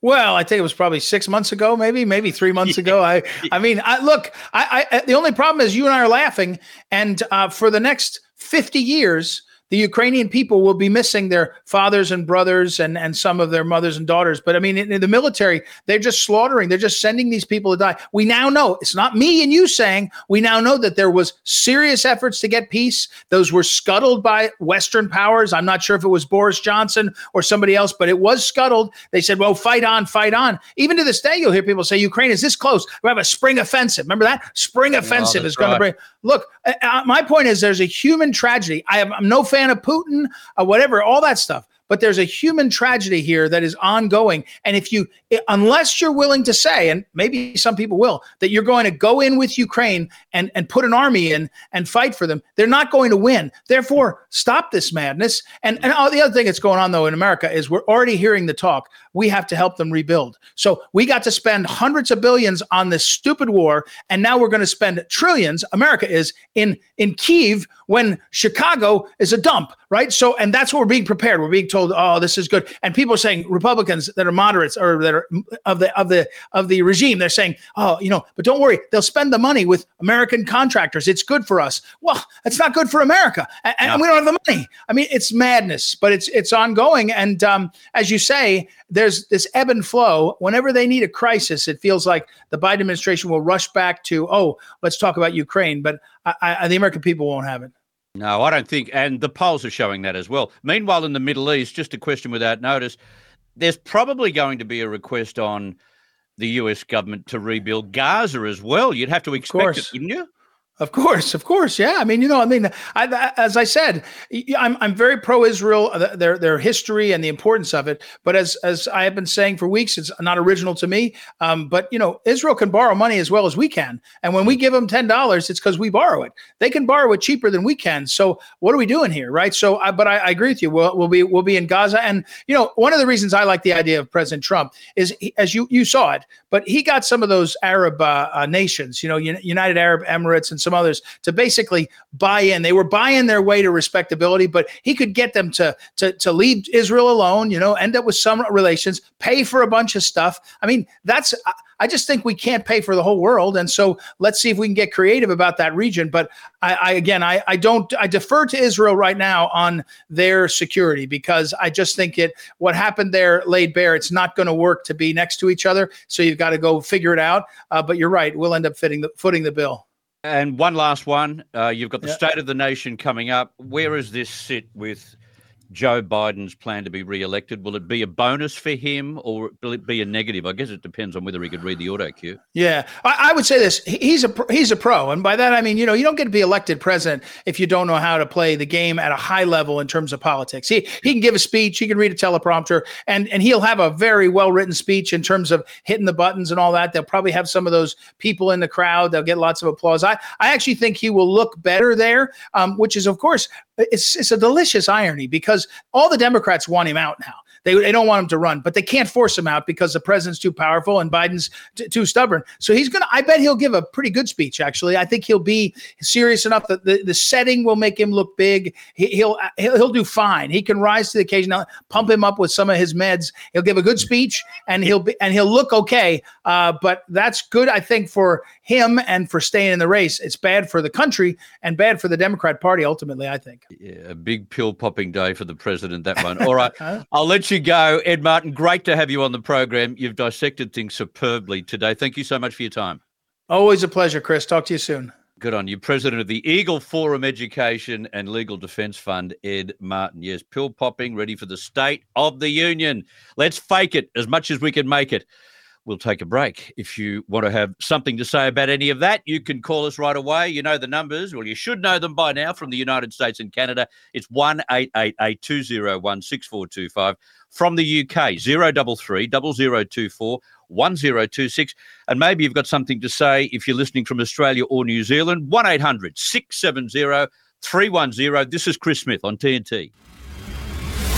Well, I think it was probably six months ago, maybe, maybe three months ago. I, I mean, I, look, I, I, the only problem is you and I are laughing, and uh, for the next fifty years, the Ukrainian people will be missing their fathers and brothers and, and some of their mothers and daughters. But I mean, in, in the military, they're just slaughtering. They're just sending these people to die. We now know it's not me and you saying. We now know that there was serious efforts to get peace. Those were scuttled by Western powers. I'm not sure if it was Boris Johnson or somebody else, but it was scuttled. They said, "Well, fight on, fight on." Even to this day, you'll hear people say, "Ukraine is this close. We have a spring offensive." Remember that spring offensive is going right. to bring. Look, uh, uh, my point is, there's a human tragedy. I am, I'm no fan of Putin, uh, whatever, all that stuff but there's a human tragedy here that is ongoing. And if you, unless you're willing to say, and maybe some people will, that you're going to go in with Ukraine and, and put an army in and fight for them, they're not going to win. Therefore, stop this madness. And, and all, the other thing that's going on, though, in America is we're already hearing the talk. We have to help them rebuild. So we got to spend hundreds of billions on this stupid war. And now we're going to spend trillions, America is, in, in Kiev when Chicago is a dump, right? So, and that's what we're being prepared. We're being told, oh, this is good. And people are saying Republicans that are moderates or that are of the of the of the regime, they're saying, oh, you know, but don't worry, they'll spend the money with American contractors. It's good for us. Well, it's not good for America, and, and we don't have the money. I mean, it's madness, but it's it's ongoing. And um, as you say, there's this ebb and flow. Whenever they need a crisis, it feels like the Biden administration will rush back to, oh, let's talk about Ukraine. But I, I, the American people won't have it. No, I don't think, and the polls are showing that as well. Meanwhile, in the Middle East, just a question without notice, there's probably going to be a request on the US government to rebuild Gaza as well. You'd have to expect it, wouldn't you? Of course, of course, yeah. I mean, you know, I mean, I, as I said, I'm I'm very pro-Israel, uh, their their history and the importance of it. But as as I have been saying for weeks, it's not original to me. Um, but you know, Israel can borrow money as well as we can, and when we give them ten dollars, it's because we borrow it. They can borrow it cheaper than we can. So what are we doing here, right? So, I, but I, I agree with you. We'll, we'll be we'll be in Gaza, and you know, one of the reasons I like the idea of President Trump is, he, as you you saw it, but he got some of those Arab uh, uh, nations, you know, United Arab Emirates and some others to basically buy in. They were buying their way to respectability, but he could get them to to to leave Israel alone, you know, end up with some relations, pay for a bunch of stuff. I mean, that's I just think we can't pay for the whole world, and so let's see if we can get creative about that region. But I, I again, I, I don't I defer to Israel right now on their security because I just think it what happened there laid bare. It's not going to work to be next to each other, so you've got to go figure it out. Uh, but you're right, we'll end up fitting the footing the bill. And one last one. Uh, you've got the yeah. State of the Nation coming up. Where does this sit with Joe Biden's plan to be re-elected? Will it be a bonus for him, or will it be a negative? I guess it depends on whether he could read the auto cue. Yeah, I, I would say this: he's a he's a pro, and by that I mean you know you don't get to be elected president if you don't know how to play the game at a high level in terms of politics. He he can give a speech, he can read a teleprompter, and and he'll have a very well written speech in terms of hitting the buttons and all that. They'll probably have some of those people in the crowd. They'll get lots of applause. I I actually think he will look better there, um, which is of course it's it's a delicious irony because all the Democrats want him out now. They, they don't want him to run, but they can't force him out because the president's too powerful and Biden's t- too stubborn. So he's going to, I bet he'll give a pretty good speech, actually. I think he'll be serious enough that the, the setting will make him look big. He, will he'll, he'll do fine. He can rise to the occasion. I'll pump him up with some of his meds. He'll give a good speech and he'll be, and he'll look okay. Uh, but that's good, I think, for him and for staying in the race. It's bad for the country and bad for the Democrat Party, ultimately, I think. Yeah, a big pill popping day for the president, that one. All right. I'll let you go. Ed Martin, great to have you on the program. You've dissected things superbly today. Thank you so much for your time. Always a pleasure, Chris. Talk to you soon. Good on you. President of the Eagle Forum Education and Legal Defense Fund, Ed Martin. Yes, pill popping, ready for the State of the Union. Let's fake it as much as we can make it. We'll take a break. If you want to have something to say about any of that, you can call us right away. You know the numbers. Well, you should know them by now from the United States and Canada. It's 1 201 6425. From the UK, 033 0024 1026. And maybe you've got something to say if you're listening from Australia or New Zealand, 1 800 670 310. This is Chris Smith on TNT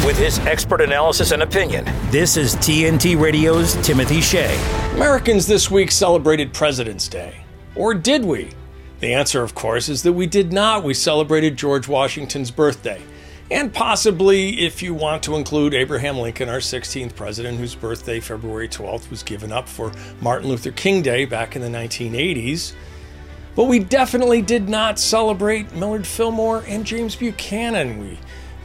with his expert analysis and opinion. This is TNT Radio's Timothy Shea. Americans this week celebrated President's Day. Or did we? The answer, of course, is that we did not. We celebrated George Washington's birthday. And possibly, if you want to include Abraham Lincoln, our 16th president, whose birthday, February 12th, was given up for Martin Luther King Day back in the 1980s. But we definitely did not celebrate Millard Fillmore and James Buchanan. We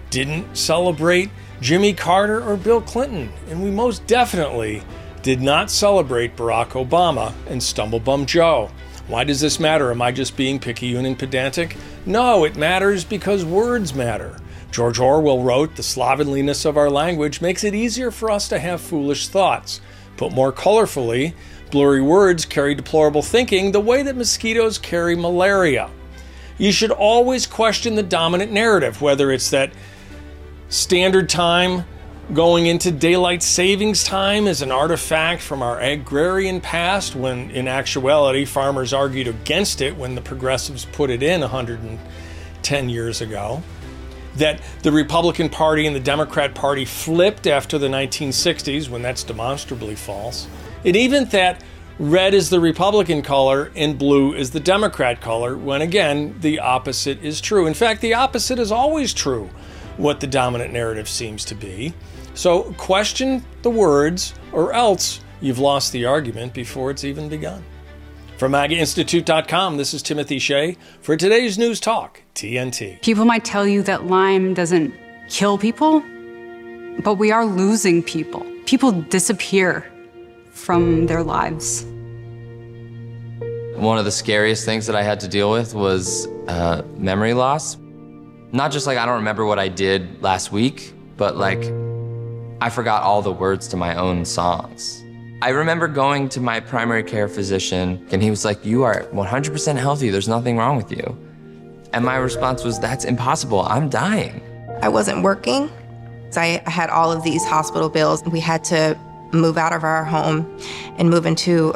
didn't celebrate Jimmy Carter or Bill Clinton, and we most definitely did not celebrate Barack Obama and Stumblebum Joe. Why does this matter? Am I just being picayune and pedantic? No, it matters because words matter. George Orwell wrote, The slovenliness of our language makes it easier for us to have foolish thoughts. Put more colorfully, blurry words carry deplorable thinking the way that mosquitoes carry malaria. You should always question the dominant narrative, whether it's that standard time going into daylight savings time is an artifact from our agrarian past when in actuality farmers argued against it when the progressives put it in 110 years ago that the Republican Party and the Democrat Party flipped after the 1960s, when that's demonstrably false. And even that red is the Republican color and blue is the Democrat color, when again, the opposite is true. In fact, the opposite is always true, what the dominant narrative seems to be. So question the words, or else you've lost the argument before it's even begun. From MAGAInstitute.com, this is Timothy Shea for today's News Talk, TNT. People might tell you that Lyme doesn't kill people, but we are losing people. People disappear from their lives. One of the scariest things that I had to deal with was uh, memory loss. Not just like I don't remember what I did last week, but like I forgot all the words to my own songs. I remember going to my primary care physician, and he was like, You are 100% healthy. There's nothing wrong with you. And my response was, That's impossible. I'm dying. I wasn't working. So I had all of these hospital bills. We had to move out of our home and move into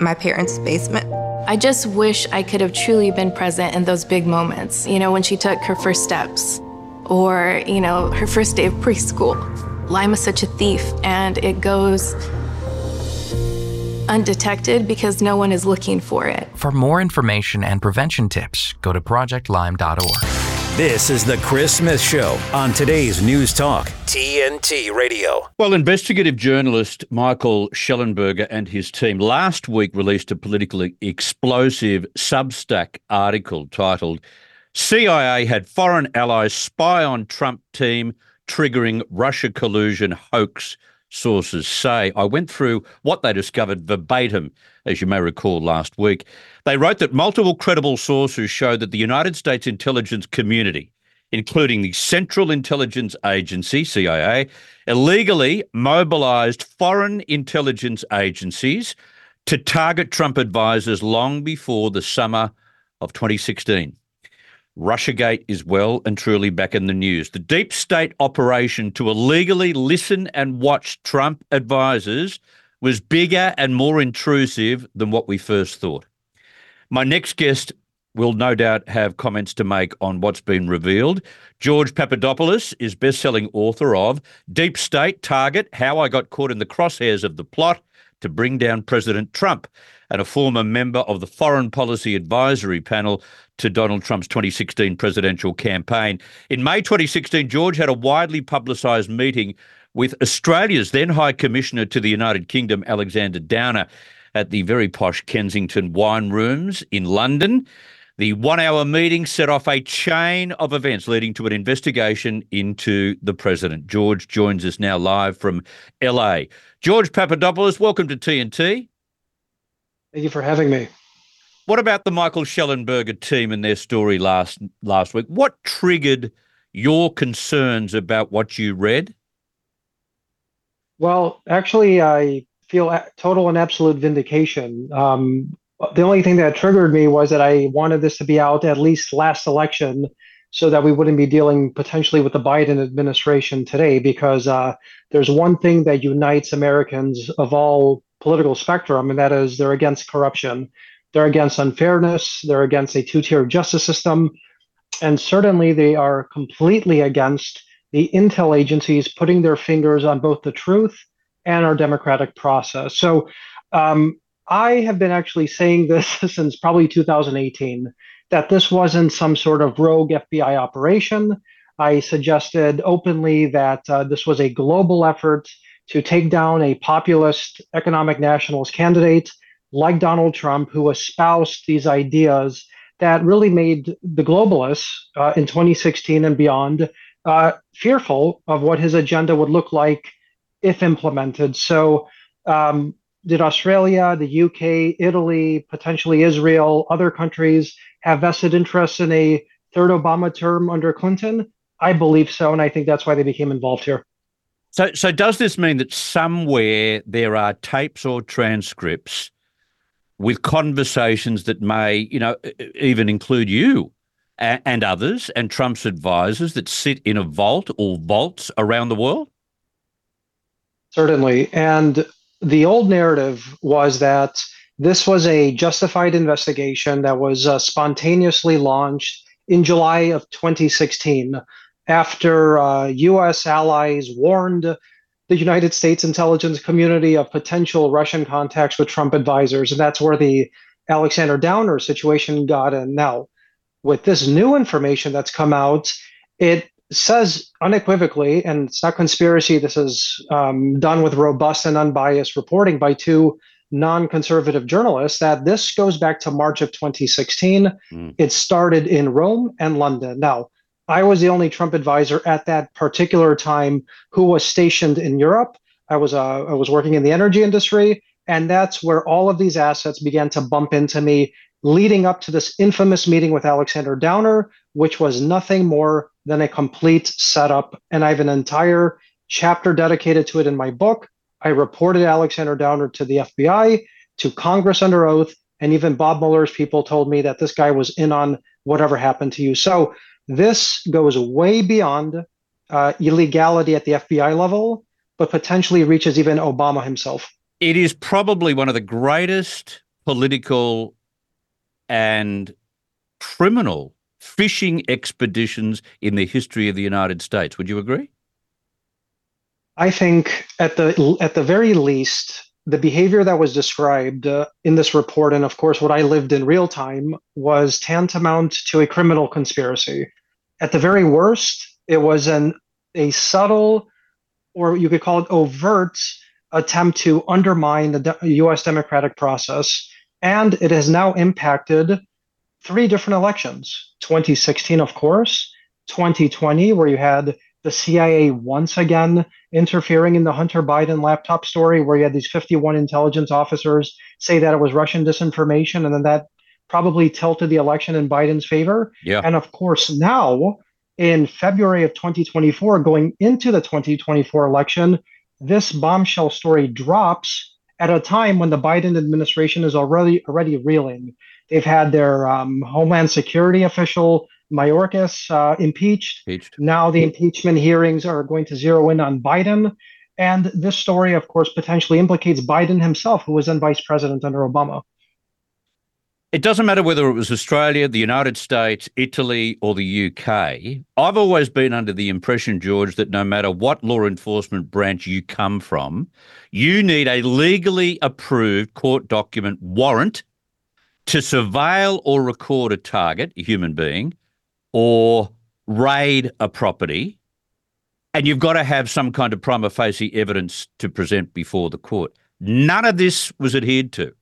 my parents' basement. I just wish I could have truly been present in those big moments, you know, when she took her first steps or, you know, her first day of preschool. Lyme is such a thief and it goes undetected because no one is looking for it. For more information and prevention tips, go to projectlyme.org. This is the Chris Smith Show on today's News Talk, TNT Radio. Well, investigative journalist Michael Shellenberger and his team last week released a politically explosive Substack article titled CIA had foreign allies spy on Trump team triggering Russia collusion hoax sources say. I went through what they discovered verbatim, as you may recall last week. They wrote that multiple credible sources show that the United States intelligence community, including the Central Intelligence Agency, CIA, illegally mobilized foreign intelligence agencies to target Trump advisors long before the summer of 2016. Russiagate is well and truly back in the news. The deep state operation to illegally listen and watch Trump advisors was bigger and more intrusive than what we first thought. My next guest will no doubt have comments to make on what's been revealed. George Papadopoulos is best-selling author of Deep State Target: How I Got Caught in the Crosshairs of the Plot to Bring Down President Trump and a former member of the Foreign Policy Advisory Panel to Donald Trump's 2016 presidential campaign. In May 2016, George had a widely publicised meeting with Australia's then High Commissioner to the United Kingdom, Alexander Downer, at the very posh Kensington Wine Rooms in London. The one hour meeting set off a chain of events leading to an investigation into the president. George joins us now live from LA. George Papadopoulos, welcome to TNT. Thank you for having me. What about the Michael Shellenberger team and their story last last week? What triggered your concerns about what you read? Well, actually, I feel total and absolute vindication. Um, the only thing that triggered me was that I wanted this to be out at least last election so that we wouldn't be dealing potentially with the Biden administration today because uh, there's one thing that unites Americans of all political spectrum, and that is they're against corruption. They're against unfairness. They're against a two tier justice system. And certainly they are completely against the intel agencies putting their fingers on both the truth and our democratic process. So um, I have been actually saying this since probably 2018 that this wasn't some sort of rogue FBI operation. I suggested openly that uh, this was a global effort to take down a populist economic nationalist candidate like Donald Trump, who espoused these ideas that really made the globalists uh, in 2016 and beyond uh, fearful of what his agenda would look like if implemented. So, um, did Australia, the UK, Italy, potentially Israel, other countries have vested interests in a third Obama term under Clinton? I believe so, and I think that's why they became involved here. So, so does this mean that somewhere there are tapes or transcripts with conversations that may, you know, even include you and, and others and Trump's advisors that sit in a vault or vaults around the world? Certainly, and the old narrative was that this was a justified investigation that was uh, spontaneously launched in July of 2016 after uh, US allies warned the United States intelligence community of potential Russian contacts with Trump advisors. And that's where the Alexander Downer situation got in. Now, with this new information that's come out, it says unequivocally, and it's not conspiracy, this is um, done with robust and unbiased reporting by two non conservative journalists, that this goes back to March of 2016. Mm. It started in Rome and London. Now, I was the only Trump advisor at that particular time who was stationed in Europe. I was uh, I was working in the energy industry, and that's where all of these assets began to bump into me, leading up to this infamous meeting with Alexander Downer, which was nothing more than a complete setup. And I have an entire chapter dedicated to it in my book. I reported Alexander Downer to the FBI, to Congress under oath, and even Bob Mueller's people told me that this guy was in on whatever happened to you. So this goes way beyond uh, illegality at the FBI level, but potentially reaches even Obama himself. It is probably one of the greatest political and criminal fishing expeditions in the history of the United States. Would you agree? I think at the at the very least, the behavior that was described uh, in this report, and of course what I lived in real time, was tantamount to a criminal conspiracy. At the very worst, it was an a subtle, or you could call it overt, attempt to undermine the de- U.S. democratic process, and it has now impacted three different elections 2016, of course, 2020, where you had the CIA once again interfering in the Hunter Biden laptop story, where you had these 51 intelligence officers say that it was Russian disinformation, and then that probably tilted the election in Biden's favor. Yeah. And of course, now in February of 2024, going into the 2024 election, this bombshell story drops at a time when the Biden administration is already already reeling. They've had their um, Homeland Security official Mayorkas uh, impeached. impeached. Now the impeachment hearings are going to zero in on Biden. And this story, of course, potentially implicates Biden himself, who was then vice president under Obama. It doesn't matter whether it was Australia, the United States, Italy, or the UK. I've always been under the impression, George, that no matter what law enforcement branch you come from, you need a legally approved court document warrant to surveil or record a target, a human being, or raid a property, and you've got to have some kind of prima facie evidence to present before the court. None of this was adhered to.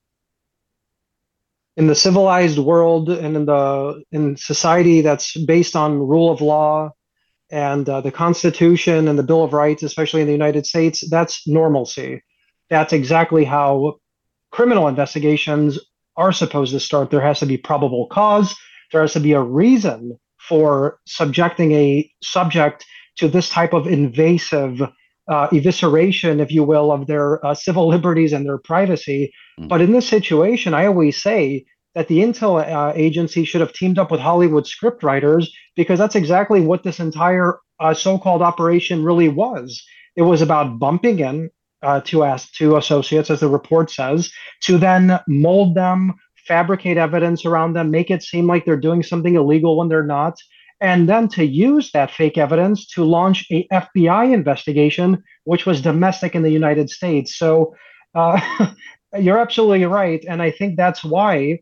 In the civilized world and in the in society that's based on rule of law and uh, the Constitution and the Bill of Rights, especially in the United States, that's normalcy. That's exactly how criminal investigations are supposed to start. There has to be probable cause. There has to be a reason for subjecting a subject to this type of invasive uh, evisceration, if you will, of their uh, civil liberties and their privacy. Mm. But in this situation, I always say that the intel uh, agency should have teamed up with Hollywood scriptwriters because that's exactly what this entire uh, so-called operation really was. It was about bumping in uh, to ask to associates, as the report says, to then mold them, fabricate evidence around them, make it seem like they're doing something illegal when they're not, and then to use that fake evidence to launch a FBI investigation, which was domestic in the United States. So uh, you're absolutely right, and I think that's why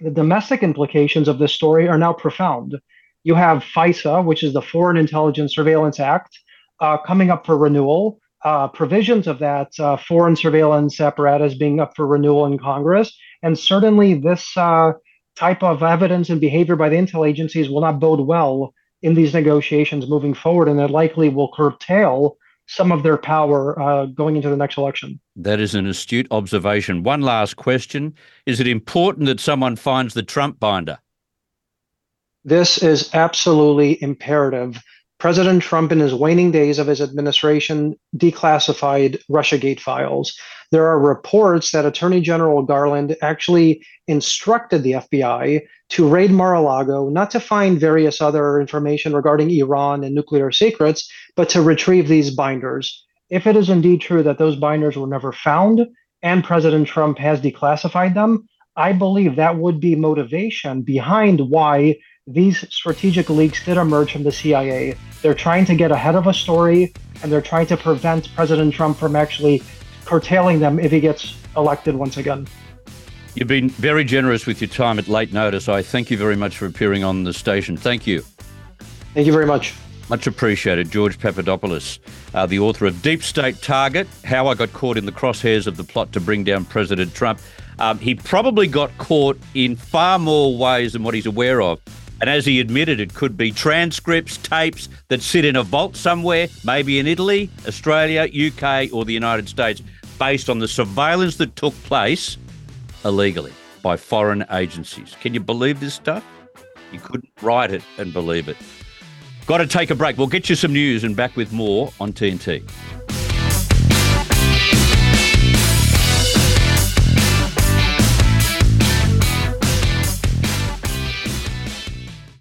the domestic implications of this story are now profound. You have FISA, which is the Foreign Intelligence Surveillance Act, uh, coming up for renewal. Uh, provisions of that uh, foreign surveillance apparatus being up for renewal in Congress. And certainly, this uh, type of evidence and behavior by the intel agencies will not bode well in these negotiations moving forward, and it likely will curtail some of their power uh, going into the next election. That is an astute observation. One last question Is it important that someone finds the Trump binder? This is absolutely imperative. President Trump, in his waning days of his administration, declassified Russiagate files. There are reports that Attorney General Garland actually instructed the FBI to raid Mar a Lago, not to find various other information regarding Iran and nuclear secrets, but to retrieve these binders. If it is indeed true that those binders were never found and President Trump has declassified them, I believe that would be motivation behind why these strategic leaks did emerge from the CIA. They're trying to get ahead of a story and they're trying to prevent President Trump from actually curtailing them if he gets elected once again. You've been very generous with your time at late notice. I thank you very much for appearing on the station. Thank you. Thank you very much. Much appreciated. George Papadopoulos, uh, the author of Deep State Target How I Got Caught in the Crosshairs of the Plot to Bring Down President Trump. Um, he probably got caught in far more ways than what he's aware of. And as he admitted, it could be transcripts, tapes that sit in a vault somewhere, maybe in Italy, Australia, UK, or the United States, based on the surveillance that took place illegally by foreign agencies. Can you believe this stuff? You couldn't write it and believe it. Got to take a break. We'll get you some news and back with more on TNT.